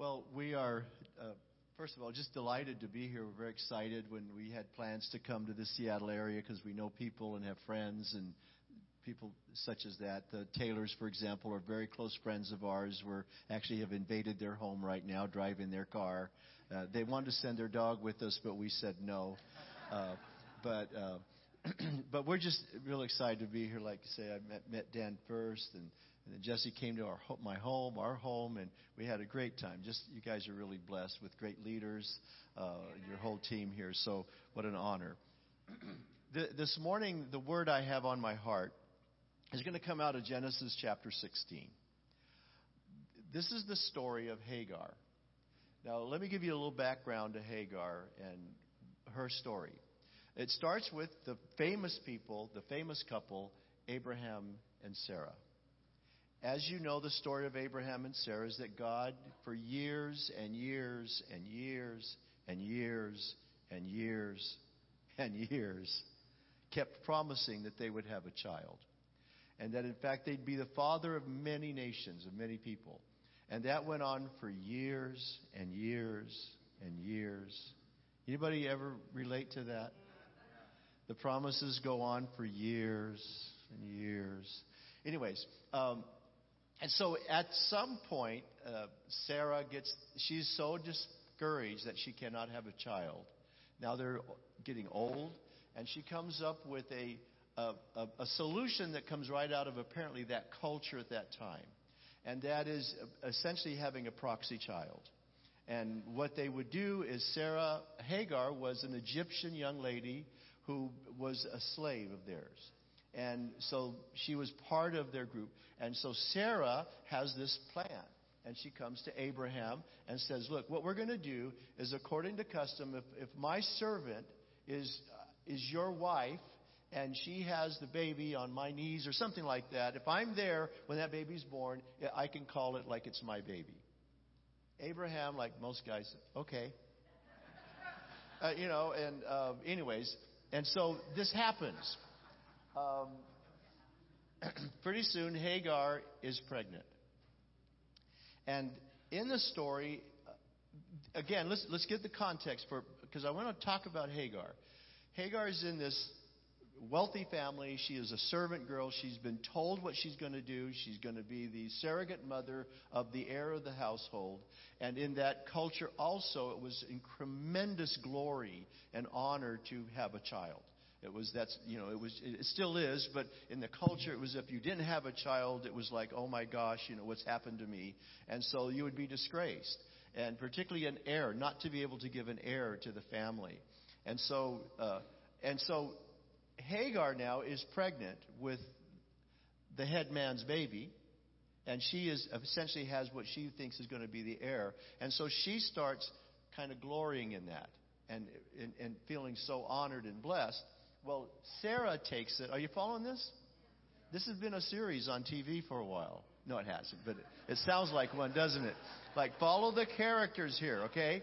Well, we are, uh, first of all, just delighted to be here. We're very excited when we had plans to come to the Seattle area because we know people and have friends and people such as that. The Taylors, for example, are very close friends of ours. We actually have invaded their home right now, driving their car. Uh, they wanted to send their dog with us, but we said no. Uh, but uh, but we're just real excited to be here. Like I say, I met, met Dan first, and, and then Jesse came to our my home, our home, and we had a great time. Just you guys are really blessed with great leaders, uh, your whole team here. So what an honor. this morning, the word I have on my heart is going to come out of Genesis chapter 16. This is the story of Hagar. Now, let me give you a little background to Hagar and her story. It starts with the famous people, the famous couple, Abraham and Sarah. As you know, the story of Abraham and Sarah is that God, for years and years and years and years and years and years, kept promising that they would have a child. And that, in fact, they'd be the father of many nations, of many people. And that went on for years and years and years. Anybody ever relate to that? The promises go on for years and years. Anyways, um, and so at some point, uh, Sarah gets, she's so discouraged that she cannot have a child. Now they're getting old, and she comes up with a, a, a, a solution that comes right out of apparently that culture at that time. And that is essentially having a proxy child. And what they would do is Sarah Hagar was an Egyptian young lady who was a slave of theirs. And so she was part of their group. And so Sarah has this plan. And she comes to Abraham and says, Look, what we're going to do is according to custom, if, if my servant is, uh, is your wife and she has the baby on my knees or something like that, if I'm there when that baby's born, I can call it like it's my baby. Abraham, like most guys, okay. Uh, you know, and uh, anyways, and so this happens. Um, pretty soon, Hagar is pregnant. And in the story, uh, again, let's, let's get the context for, because I want to talk about Hagar. Hagar is in this wealthy family. She is a servant girl. She's been told what she's going to do. She's going to be the surrogate mother of the heir of the household. And in that culture, also, it was in tremendous glory and honor to have a child. It was that's you know it was it still is, but in the culture it was if you didn't have a child, it was like oh my gosh, you know what's happened to me, and so you would be disgraced, and particularly an heir, not to be able to give an heir to the family, and so uh, and so Hagar now is pregnant with the head man's baby, and she is essentially has what she thinks is going to be the heir, and so she starts kind of glorying in that and, and, and feeling so honored and blessed. Well, Sarah takes it. Are you following this? This has been a series on TV for a while. No, it hasn't, but it, sounds like one, doesn't it? Like follow the characters here, okay?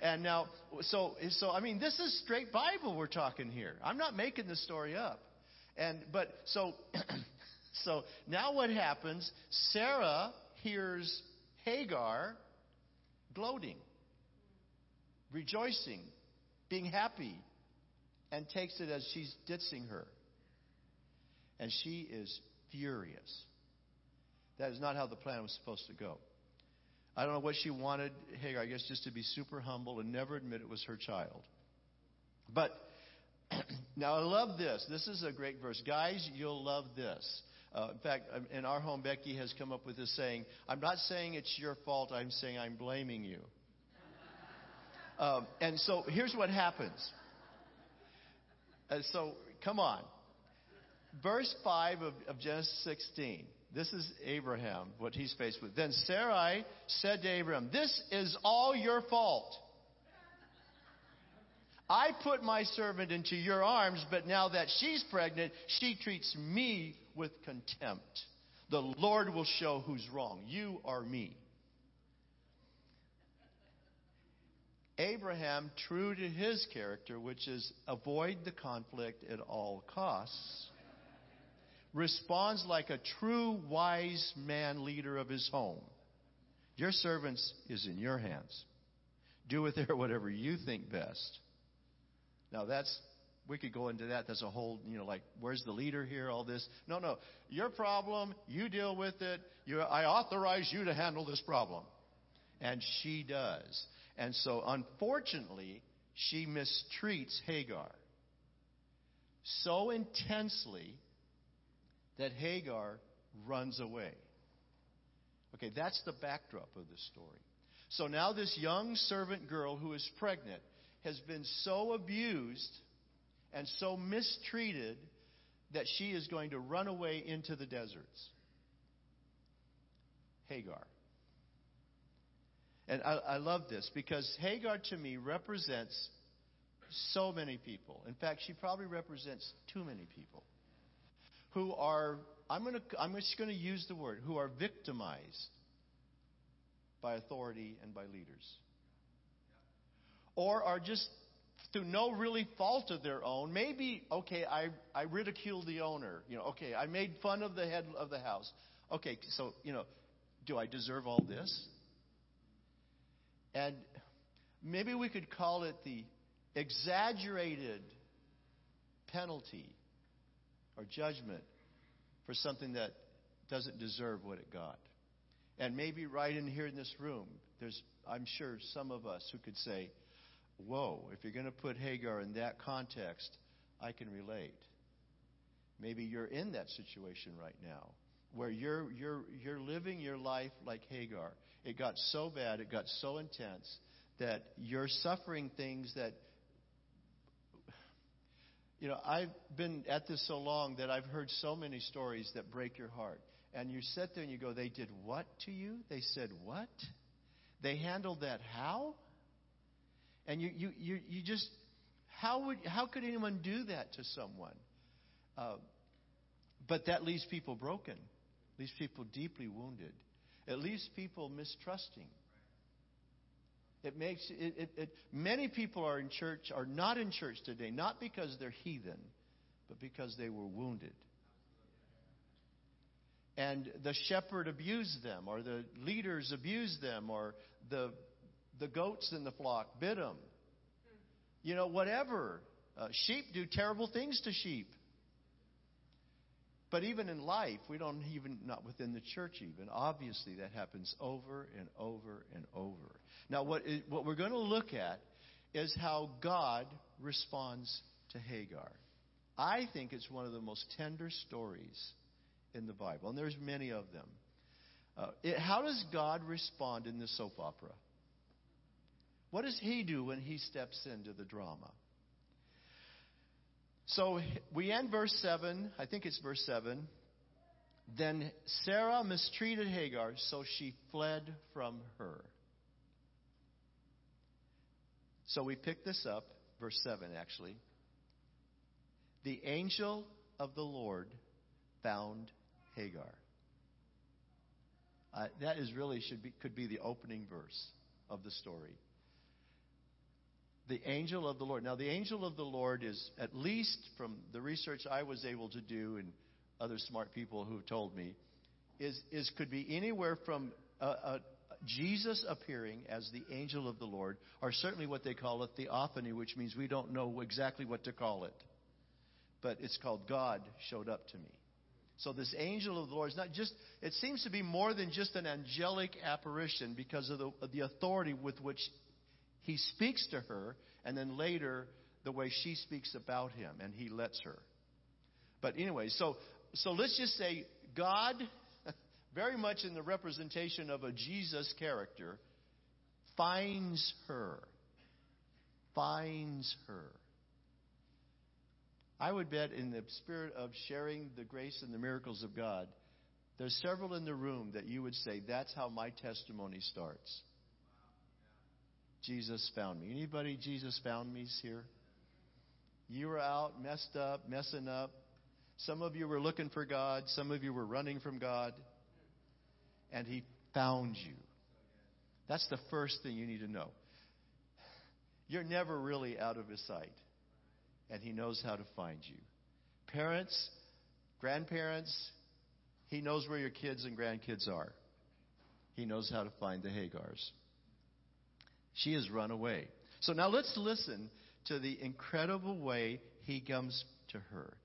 And now, so, so, I mean, this is straight Bible we're talking here. I'm not making this story up. And, but, so, so now what happens? Sarah hears Hagar gloating, rejoicing, being happy, and takes it as she's dissing her. And she is furious. That is not how the plan was supposed to go. I don't know what she wanted Hagar, I guess, just to be super humble and never admit it was her child. But now I love this. This is a great verse. Guys, you'll love this. Uh, in fact, um, in our home, Becky has come up with this saying I'm not saying it's your fault, I'm saying I'm blaming you. Um, and so here's what happens. Uh, so, come on. Verse 5 of, of Genesis 16. This is Abraham, what he's faced with. Then Sarai said to Abraham, This is all your fault. I put my servant into your arms, but now that she's pregnant, she treats me with contempt. The Lord will show who's wrong, you or me. Abraham, true to his character, which is avoid the conflict at all costs, responds like a true wise man leader of his home. Your servants is in your hands. Do with her whatever you think best. Now that's we could go into that. That's a whole, you know, like where's the leader here? All this. No, no. Your problem. You deal with it. You, I authorize you to handle this problem, and she does. And so, unfortunately, she mistreats Hagar so intensely that Hagar runs away. Okay, that's the backdrop of the story. So now this young servant girl who is pregnant has been so abused and so mistreated that she is going to run away into the deserts. Hagar. And I, I love this because Hagar to me represents so many people. In fact, she probably represents too many people who are, I'm, gonna, I'm just going to use the word, who are victimized by authority and by leaders. Or are just through no really fault of their own. Maybe, okay, I, I ridiculed the owner. You know, okay, I made fun of the head of the house. Okay, so, you know, do I deserve all this? And maybe we could call it the exaggerated penalty or judgment for something that doesn't deserve what it got. And maybe right in here in this room, there's, I'm sure, some of us who could say, Whoa, if you're going to put Hagar in that context, I can relate. Maybe you're in that situation right now where you're, you're, you're living your life like Hagar. It got so bad, it got so intense that you're suffering things that you know, I've been at this so long that I've heard so many stories that break your heart. And you sit there and you go, They did what to you? They said what? They handled that how? And you, you, you, you just, how, would, how could anyone do that to someone? Uh, but that leaves people broken, leaves people deeply wounded, it leaves people mistrusting. It makes it, it, it, many people are in church are not in church today, not because they're heathen, but because they were wounded. And the shepherd abused them, or the leaders abused them, or the the goats in the flock bit them. You know, whatever. Uh, sheep do terrible things to sheep. But even in life, we don't even, not within the church even, obviously that happens over and over and over. Now, what, is, what we're going to look at is how God responds to Hagar. I think it's one of the most tender stories in the Bible, and there's many of them. Uh, it, how does God respond in the soap opera? What does He do when He steps into the drama? So we end verse 7. I think it's verse 7. Then Sarah mistreated Hagar, so she fled from her. So we pick this up, verse 7 actually. The angel of the Lord found Hagar. Uh, that is really should be could be the opening verse of the story the angel of the Lord. Now, the angel of the Lord is, at least from the research I was able to do and other smart people who have told me, is, is could be anywhere from a, a, Jesus appearing as the angel of the Lord, or certainly what they call a theophany, which means we don't know exactly what to call it. But it's called God showed up to me. So this angel of the Lord is not just, it seems to be more than just an angelic apparition because of the, of the authority with which he speaks to her, and then later, the way she speaks about him, and he lets her. But anyway, so, so let's just say God, very much in the representation of a Jesus character, finds her. Finds her. I would bet, in the spirit of sharing the grace and the miracles of God, there's several in the room that you would say, that's how my testimony starts. Jesus found me. Anybody Jesus found me's here? You were out, messed up, messing up. Some of you were looking for God. Some of you were running from God. And He found you. That's the first thing you need to know. You're never really out of His sight. And He knows how to find you. Parents, grandparents, He knows where your kids and grandkids are. He knows how to find the Hagars. She has run away. So now let's listen to the incredible way he comes to her.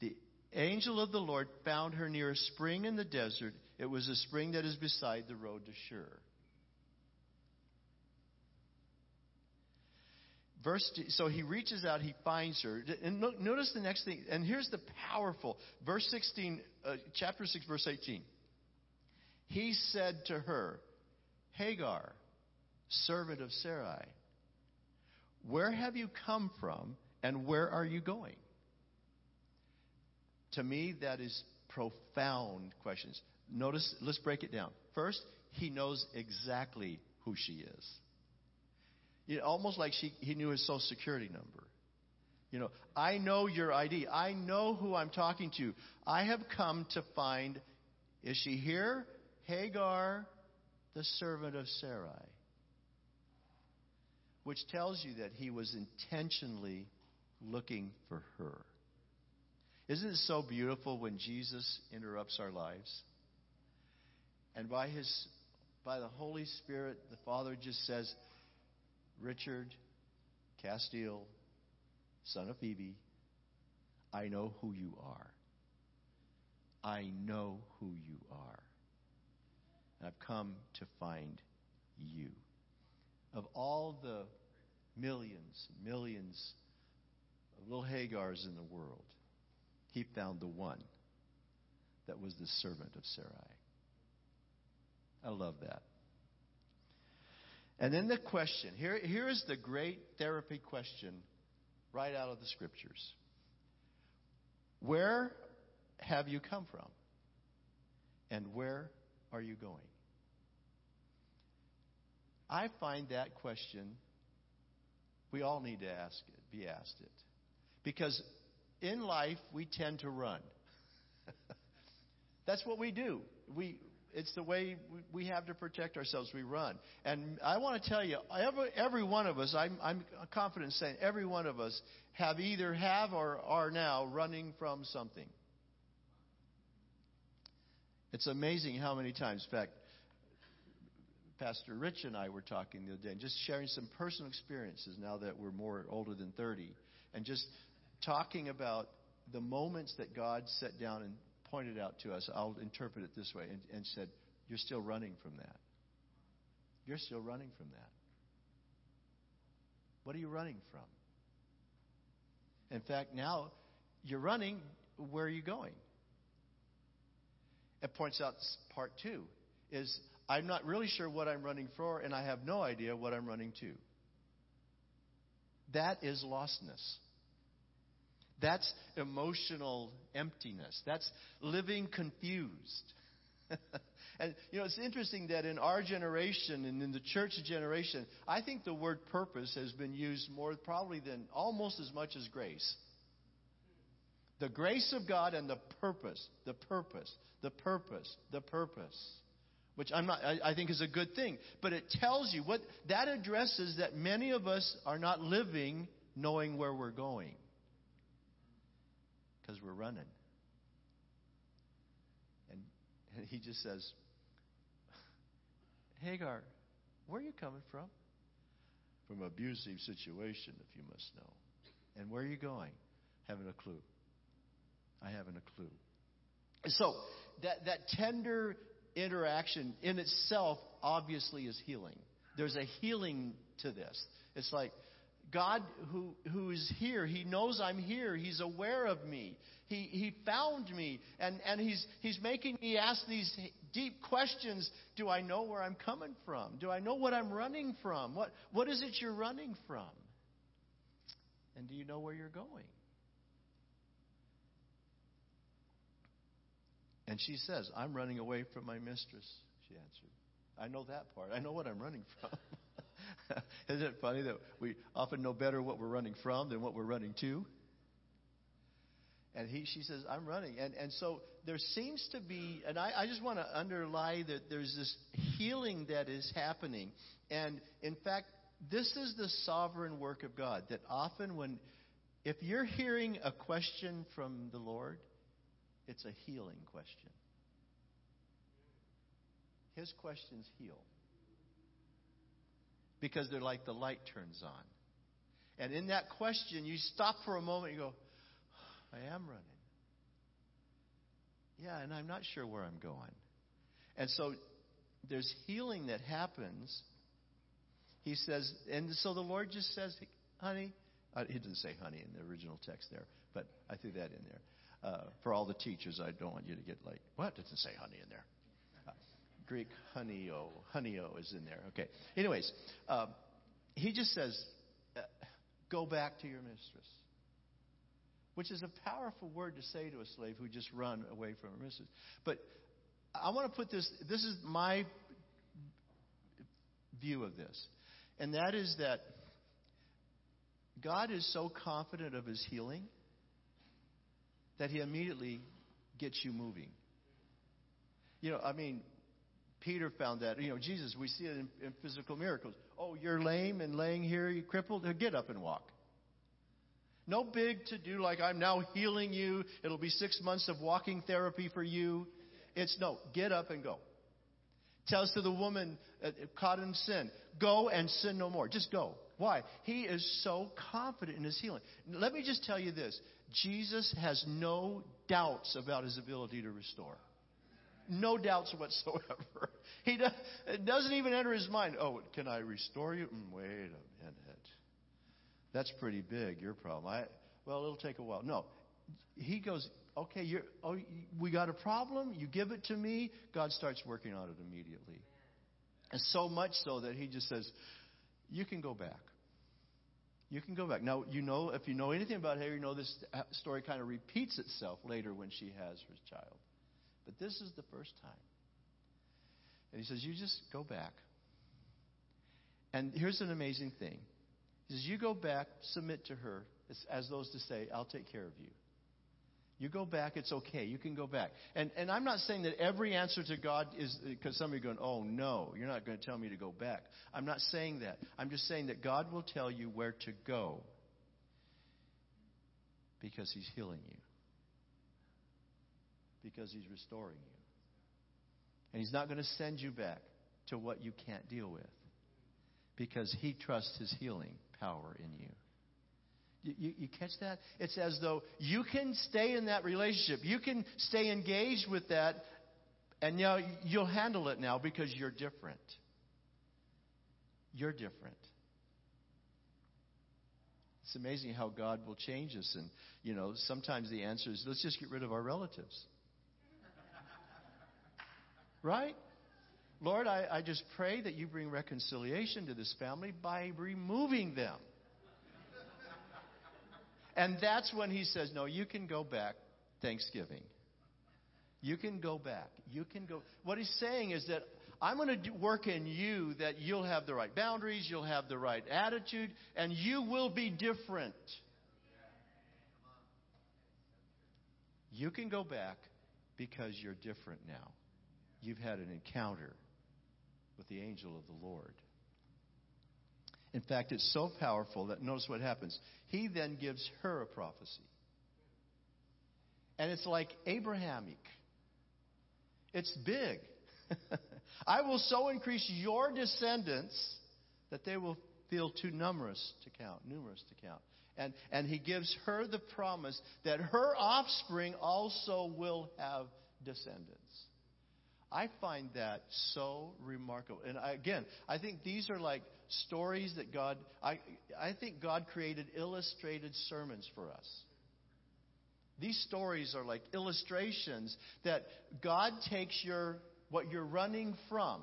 The angel of the Lord found her near a spring in the desert. It was a spring that is beside the road to Shur. Verse, so he reaches out, he finds her. And notice the next thing. And here's the powerful. Verse 16, uh, chapter 6, verse 18. He said to her, Hagar, servant of Sarai, where have you come from and where are you going? To me, that is profound questions. Notice, let's break it down. First, he knows exactly who she is. Know, almost like she, he knew his social security number. You know, I know your ID. I know who I'm talking to. I have come to find, is she here? Hagar, the servant of Sarai. Which tells you that he was intentionally looking for her. Isn't it so beautiful when Jesus interrupts our lives? And by his by the Holy Spirit, the Father just says, Richard Casteel, son of Phoebe, I know who you are. I know who you are. And I've come to find you. Of all the millions, millions of little Hagars in the world, he found the one that was the servant of Sarai. I love that. And then the question here, here is the great therapy question right out of the scriptures Where have you come from? And where are you going? I find that question, we all need to ask it, be asked it. Because in life, we tend to run. That's what we do. We, it's the way we have to protect ourselves. We run. And I want to tell you, every, every one of us, I'm, I'm confident in saying, every one of us have either have or are now running from something. It's amazing how many times, in fact, Pastor Rich and I were talking the other day, and just sharing some personal experiences now that we're more older than 30, and just talking about the moments that God sat down and pointed out to us, I'll interpret it this way, and, and said, You're still running from that. You're still running from that. What are you running from? In fact, now you're running, where are you going? It points out part two is I'm not really sure what I'm running for, and I have no idea what I'm running to. That is lostness. That's emotional emptiness. That's living confused. and, you know, it's interesting that in our generation and in the church generation, I think the word purpose has been used more probably than almost as much as grace. The grace of God and the purpose, the purpose, the purpose, the purpose. Which I'm not, I, I think is a good thing. But it tells you what that addresses that many of us are not living knowing where we're going because we're running. And, and he just says, Hagar, where are you coming from? From an abusive situation, if you must know. And where are you going? Haven't a clue. I haven't a clue. So that that tender interaction in itself obviously is healing. There's a healing to this. It's like God who, who is here, He knows I'm here. He's aware of me. He, he found me. And, and he's, he's making me ask these deep questions. Do I know where I'm coming from? Do I know what I'm running from? What, what is it you're running from? And do you know where you're going? And she says, I'm running away from my mistress, she answered. I know that part. I know what I'm running from. Isn't it funny that we often know better what we're running from than what we're running to? And he, she says, I'm running. And, and so there seems to be, and I, I just want to underlie that there's this healing that is happening. And in fact, this is the sovereign work of God. That often when, if you're hearing a question from the Lord, it's a healing question. his questions heal. Because they're like the light turns on. And in that question, you stop for a moment and go, I am running. Yeah, and I'm not sure where I'm going. And so there's healing that happens. He says, and so the Lord just says, honey, uh, he didn't say honey in the original text there, but I threw that in there. Uh, for all the teachers, I don't want you to get like, what? It doesn't say honey in there. Uh, Greek honeyo, honeyo is in there. Okay. Anyways, uh, he just says, uh, go back to your mistress which is a powerful word to say to a slave who just run away from her mistress. But I want to put this, this is my view of this. And that is that God is so confident of his healing that he immediately gets you moving. You know, I mean, Peter found that. You know, Jesus, we see it in, in physical miracles. Oh, you're lame and laying here, you crippled? Get up and walk. No big to do like I'm now healing you. It'll be six months of walking therapy for you. It's no, get up and go. Tells to the woman uh, caught in sin, go and sin no more. Just go. Why? He is so confident in his healing. Let me just tell you this Jesus has no doubts about his ability to restore. No doubts whatsoever. He does, it doesn't even enter his mind. Oh, can I restore you? Mm, wait a minute. That's pretty big, your problem. I, well, it'll take a while. No. He goes, okay, you're, oh, we got a problem. You give it to me. God starts working on it immediately. And so much so that he just says, you can go back. You can go back. Now, you know, if you know anything about Hagar, you know this story kind of repeats itself later when she has her child. But this is the first time. And he says, You just go back. And here's an amazing thing he says, You go back, submit to her, as those to say, I'll take care of you. You go back, it's okay. You can go back. And, and I'm not saying that every answer to God is because some of you are going, oh, no, you're not going to tell me to go back. I'm not saying that. I'm just saying that God will tell you where to go because He's healing you, because He's restoring you. And He's not going to send you back to what you can't deal with because He trusts His healing power in you. You, you, catch that? It's as though you can stay in that relationship. You can stay engaged with that, and you'll handle it now because you're different. You're different. It's amazing how God will change us. And, you know, sometimes the answer is let's just get rid of our relatives. right? Lord, I, I just pray that you bring reconciliation to this family by removing them. And that's when he says, No, you can go back Thanksgiving. You can go back. You can go. What he's saying is that I'm going to work in you that you'll have the right boundaries, you'll have the right attitude, and you will be different. You can go back because you're different now. You've had an encounter with the angel of the Lord. In fact, it's so powerful that notice what happens. He then gives her a prophecy. And it's like Abrahamic. It's big. I will so increase your descendants that they will feel too numerous to count, numerous to count. And, and he gives her the promise that her offspring also will have descendants. I find that so remarkable. And I, again, I think these are like stories that God, I, I think God created illustrated sermons for us. These stories are like illustrations that God takes your, what you're running from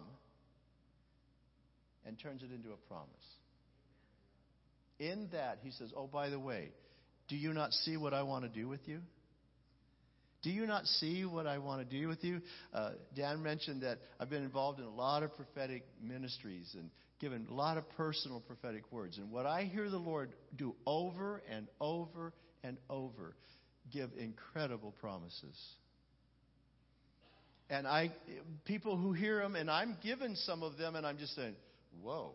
and turns it into a promise. In that, he says, Oh, by the way, do you not see what I want to do with you? Do you not see what I want to do with you? Uh, Dan mentioned that I've been involved in a lot of prophetic ministries and given a lot of personal prophetic words. And what I hear the Lord do over and over and over, give incredible promises. And I, people who hear them, and I'm given some of them, and I'm just saying, whoa.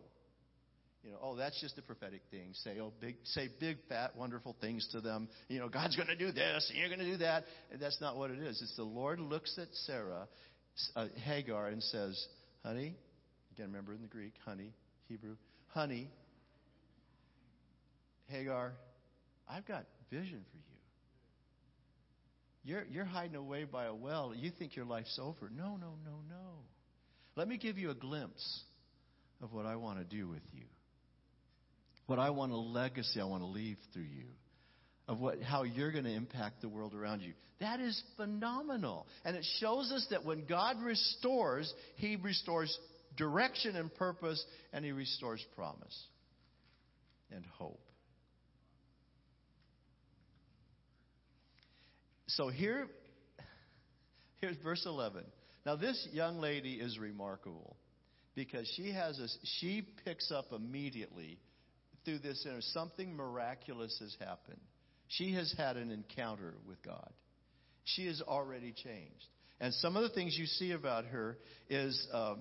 You know, oh, that's just a prophetic thing. Say, oh, big, say big, fat, wonderful things to them. You know, God's going to do this, and you're going to do that. And that's not what it is. It's the Lord looks at Sarah, uh, Hagar, and says, Honey, again, remember in the Greek, honey, Hebrew, honey, Hagar, I've got vision for you. You're, you're hiding away by a well. You think your life's over. No, no, no, no. Let me give you a glimpse of what I want to do with you. What I want a legacy I want to leave through you. Of what, how you're going to impact the world around you. That is phenomenal. And it shows us that when God restores, He restores direction and purpose, and He restores promise and hope. So here, here's verse 11. Now, this young lady is remarkable because she has a, she picks up immediately through this you something miraculous has happened. She has had an encounter with God. She is already changed. And some of the things you see about her is um,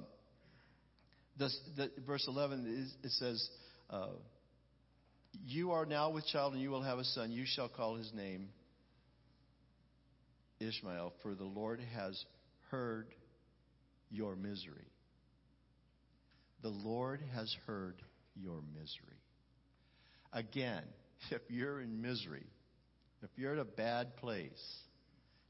the, verse 11, is, it says, uh, You are now with child, and you will have a son. You shall call his name Ishmael, for the Lord has heard your misery. The Lord has heard your misery. Again, if you're in misery, if you're at a bad place,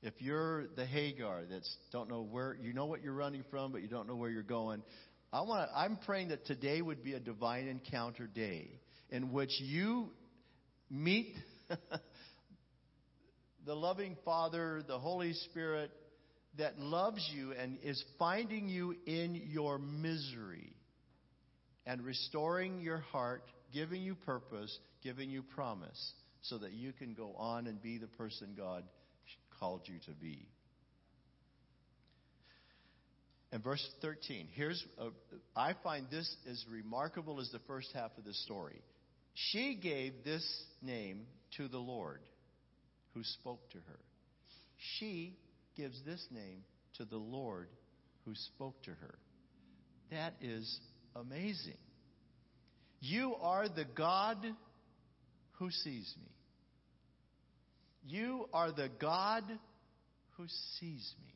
if you're the Hagar that's don't know where you know what you're running from, but you don't know where you're going, I want I'm praying that today would be a divine encounter day in which you meet the loving Father, the Holy Spirit that loves you and is finding you in your misery and restoring your heart, giving you purpose, giving you promise, so that you can go on and be the person God called you to be. And verse 13, here's a, I find this as remarkable as the first half of the story. She gave this name to the Lord who spoke to her. She gives this name to the Lord who spoke to her. That is amazing. You are the God who sees me. You are the God who sees me.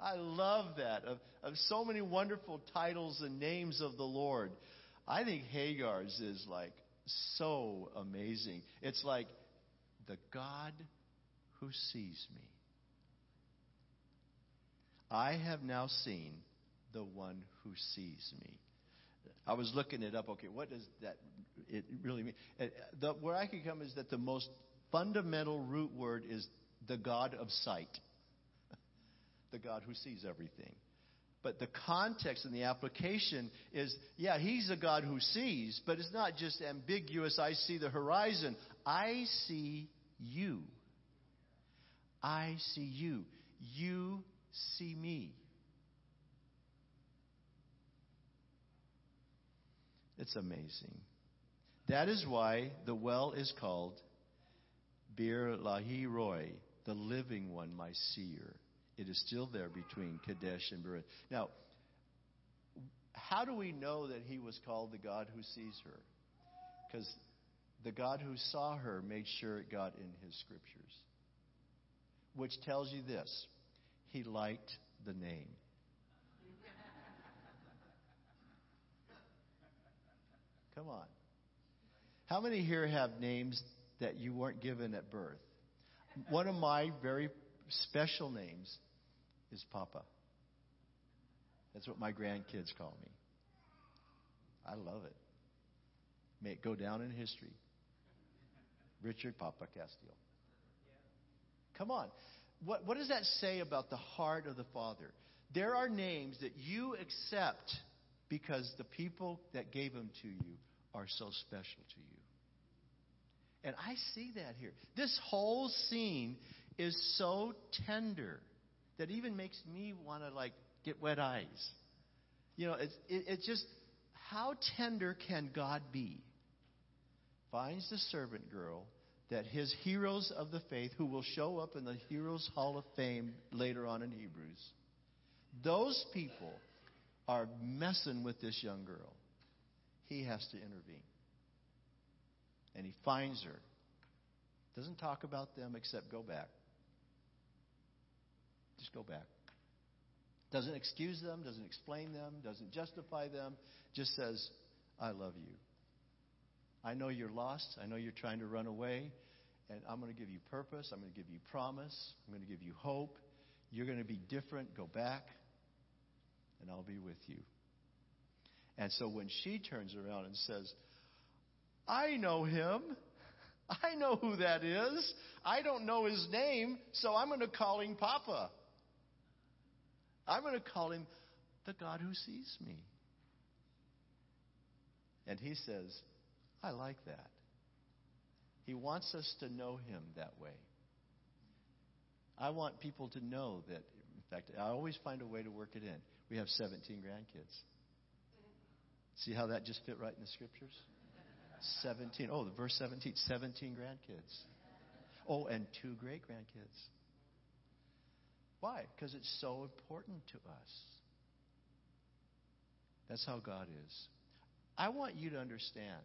I love that. Of, of so many wonderful titles and names of the Lord. I think Hagar's is like so amazing. It's like the God who sees me. I have now seen the one who sees me. I was looking it up. Okay, what does that it really mean? Uh, the, where I can come is that the most fundamental root word is the God of sight, the God who sees everything. But the context and the application is yeah, He's a God who sees, but it's not just ambiguous. I see the horizon. I see you. I see you. You see me. It's amazing. That is why the well is called Bir Lahi the living one, my seer. It is still there between Kadesh and Bered. Now, how do we know that he was called the God who sees her? Because the God who saw her made sure it got in his scriptures, which tells you this he liked the name. Come on. How many here have names that you weren't given at birth? One of my very special names is Papa. That's what my grandkids call me. I love it. May it go down in history. Richard Papa Castillo. Come on. What, what does that say about the heart of the Father? There are names that you accept because the people that gave them to you are so special to you. And I see that here. This whole scene is so tender that even makes me want to like get wet eyes. You know, it's it, it's just how tender can God be? finds the servant girl that his heroes of the faith, who will show up in the Heroes Hall of Fame later on in Hebrews, those people are messing with this young girl. He has to intervene. And he finds her. Doesn't talk about them except go back. Just go back. Doesn't excuse them, doesn't explain them, doesn't justify them, just says, I love you. I know you're lost. I know you're trying to run away. And I'm going to give you purpose. I'm going to give you promise. I'm going to give you hope. You're going to be different. Go back, and I'll be with you. And so when she turns around and says, I know him. I know who that is. I don't know his name, so I'm going to call him Papa. I'm going to call him the God who sees me. And he says, I like that. He wants us to know him that way. I want people to know that, in fact, I always find a way to work it in. We have 17 grandkids. See how that just fit right in the scriptures? 17. Oh, the verse 17. 17 grandkids. Oh, and two great grandkids. Why? Because it's so important to us. That's how God is. I want you to understand.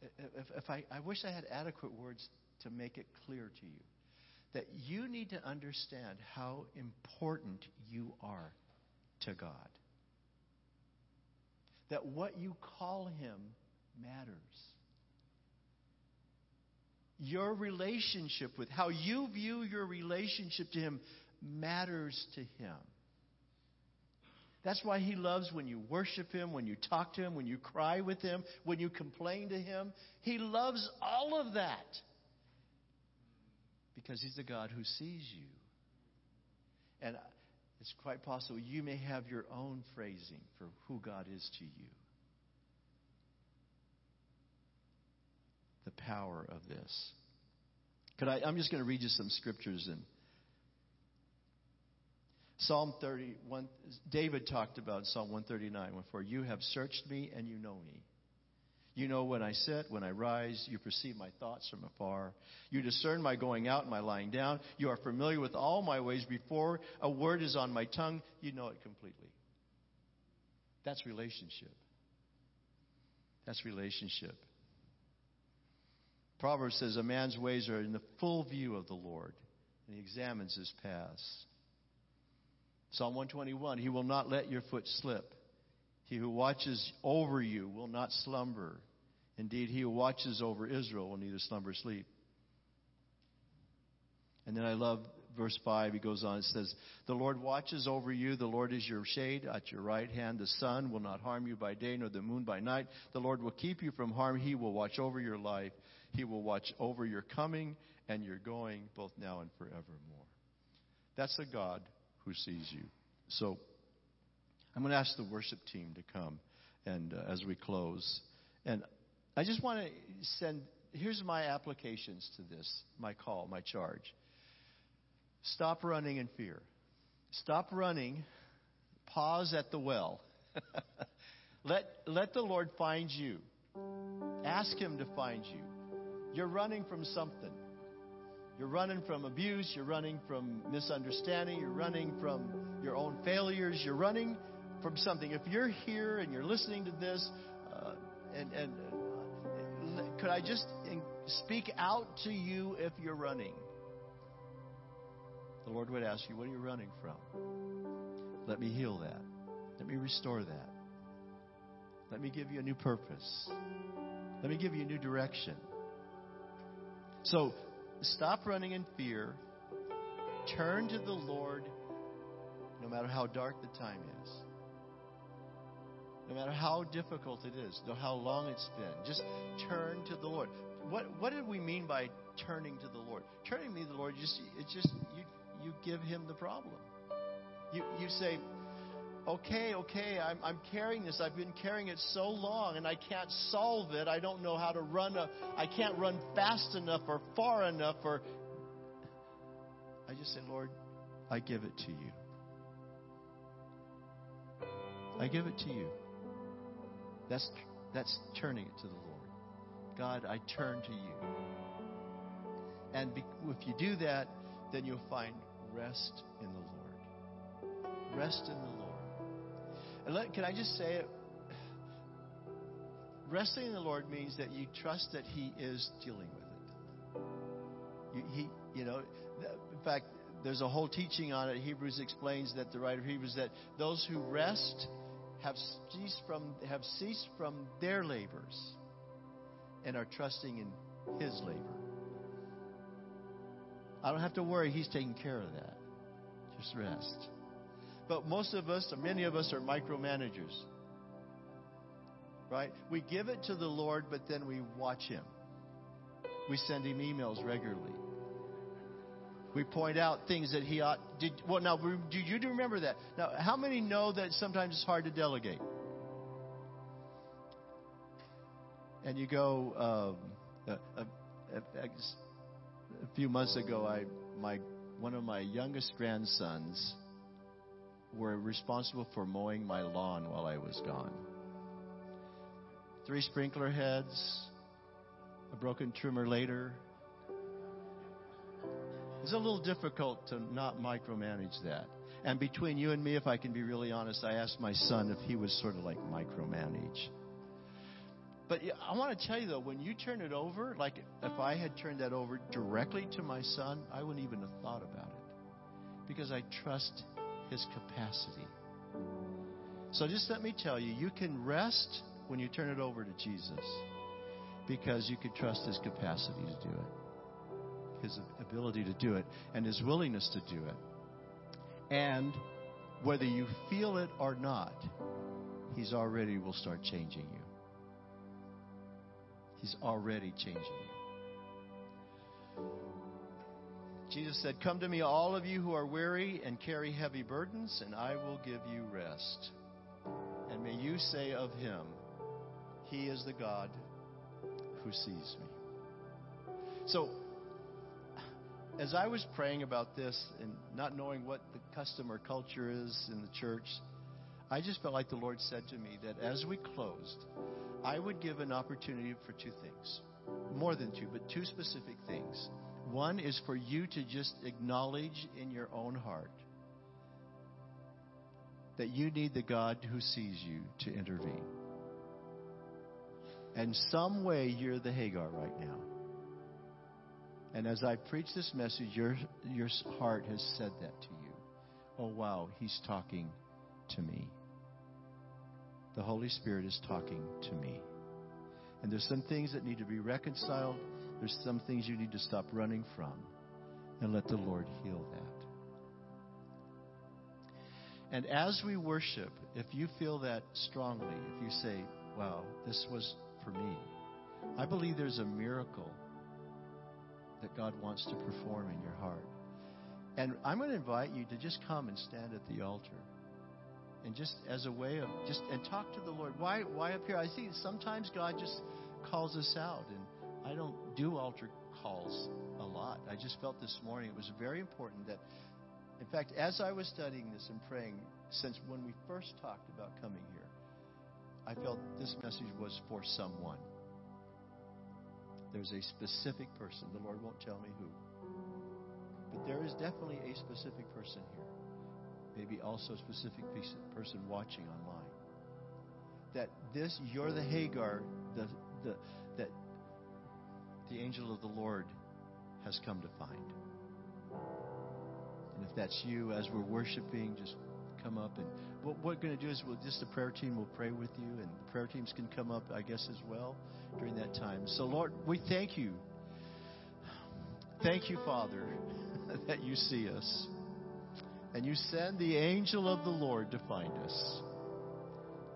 If, if I, I wish I had adequate words to make it clear to you that you need to understand how important you are to God. That what you call Him matters. Your relationship with, how you view your relationship to Him matters to Him. That's why He loves when you worship Him, when you talk to Him, when you cry with Him, when you complain to Him. He loves all of that because He's the God who sees you. And it's quite possible you may have your own phrasing for who God is to you. The power of this. Could I, I'm just going to read you some scriptures and Psalm 31, David talked about Psalm 139, for you have searched me and you know me. You know when I sit, when I rise. You perceive my thoughts from afar. You discern my going out and my lying down. You are familiar with all my ways. Before a word is on my tongue, you know it completely. That's relationship. That's relationship. Proverbs says, A man's ways are in the full view of the Lord, and he examines his paths. Psalm 121 He will not let your foot slip. He who watches over you will not slumber. Indeed, he who watches over Israel will neither slumber sleep. And then I love verse 5. He goes on, and says, The Lord watches over you. The Lord is your shade at your right hand. The sun will not harm you by day, nor the moon by night. The Lord will keep you from harm. He will watch over your life. He will watch over your coming and your going, both now and forevermore. That's a God who sees you. So I'm going to ask the worship team to come and uh, as we close. And I just want to send here's my applications to this, my call, my charge. Stop running in fear. Stop running. Pause at the well. let, let the Lord find you. Ask Him to find you. You're running from something. You're running from abuse. You're running from misunderstanding. You're running from your own failures. You're running from something. If you're here and you're listening to this, uh, and, and uh, could I just speak out to you if you're running? The Lord would ask you, What are you running from? Let me heal that. Let me restore that. Let me give you a new purpose. Let me give you a new direction. So Stop running in fear. Turn to the Lord no matter how dark the time is. No matter how difficult it is, no how long it's been. Just turn to the Lord. What what did we mean by turning to the Lord? Turning to the Lord, just it's just you you give him the problem. You you say, okay, okay, I'm, I'm carrying this. I've been carrying it so long and I can't solve it. I don't know how to run. A, I can't run fast enough or far enough or. I just say, Lord, I give it to you. I give it to you. That's, that's turning it to the Lord. God, I turn to you. And be, if you do that, then you'll find rest in the Lord. Rest in the. And let, can I just say it? Resting in the Lord means that you trust that He is dealing with it. You, he, you know, in fact, there's a whole teaching on it. Hebrews explains that the writer of Hebrews that those who rest have ceased from have ceased from their labors and are trusting in his labor. I don't have to worry, he's taking care of that. Just rest. But most of us, or many of us, are micromanagers. Right? We give it to the Lord, but then we watch him. We send him emails regularly. We point out things that he ought. Did well now? Do you remember that? Now, how many know that sometimes it's hard to delegate? And you go. Um, a, a, a, a few months ago, I my one of my youngest grandsons were responsible for mowing my lawn while I was gone. Three sprinkler heads, a broken trimmer later, it's a little difficult to not micromanage that. And between you and me, if I can be really honest, I asked my son if he was sort of like micromanage. But I want to tell you though, when you turn it over, like if I had turned that over directly to my son, I wouldn't even have thought about it. Because I trust his capacity. So just let me tell you, you can rest when you turn it over to Jesus because you can trust his capacity to do it his ability to do it and his willingness to do it. And whether you feel it or not, he's already will start changing you. He's already changing you. Jesus said, Come to me, all of you who are weary and carry heavy burdens, and I will give you rest. And may you say of him, He is the God who sees me. So, as I was praying about this and not knowing what the custom or culture is in the church, I just felt like the Lord said to me that as we closed, I would give an opportunity for two things. More than two, but two specific things. One is for you to just acknowledge in your own heart that you need the God who sees you to intervene. And some way you're the Hagar right now. And as I preach this message, your, your heart has said that to you. Oh, wow, he's talking to me. The Holy Spirit is talking to me. And there's some things that need to be reconciled. There's some things you need to stop running from and let the Lord heal that. And as we worship, if you feel that strongly, if you say, wow, this was for me, I believe there's a miracle that God wants to perform in your heart. And I'm going to invite you to just come and stand at the altar. And just as a way of just and talk to the Lord. Why why up here? I see sometimes God just calls us out and I don't do altar calls a lot. I just felt this morning it was very important that in fact, as I was studying this and praying, since when we first talked about coming here, I felt this message was for someone. There's a specific person. The Lord won't tell me who. But there is definitely a specific person here. Maybe also a specific person watching online. That this, you're the Hagar, the, the, the angel of the Lord has come to find. And if that's you, as we're worshiping, just come up and what we're going to do is we'll just the prayer team will pray with you and the prayer teams can come up I guess as well during that time. So Lord, we thank you. Thank you, Father, that you see us. And you send the angel of the Lord to find us.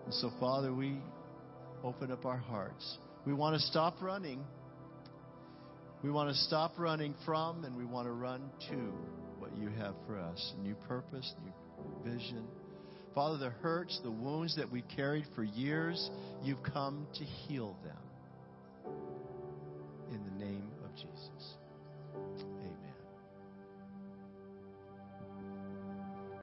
And so Father, we open up our hearts. We want to stop running. We want to stop running from and we want to run to what you have for us. New purpose, new vision. Father, the hurts, the wounds that we carried for years, you've come to heal them.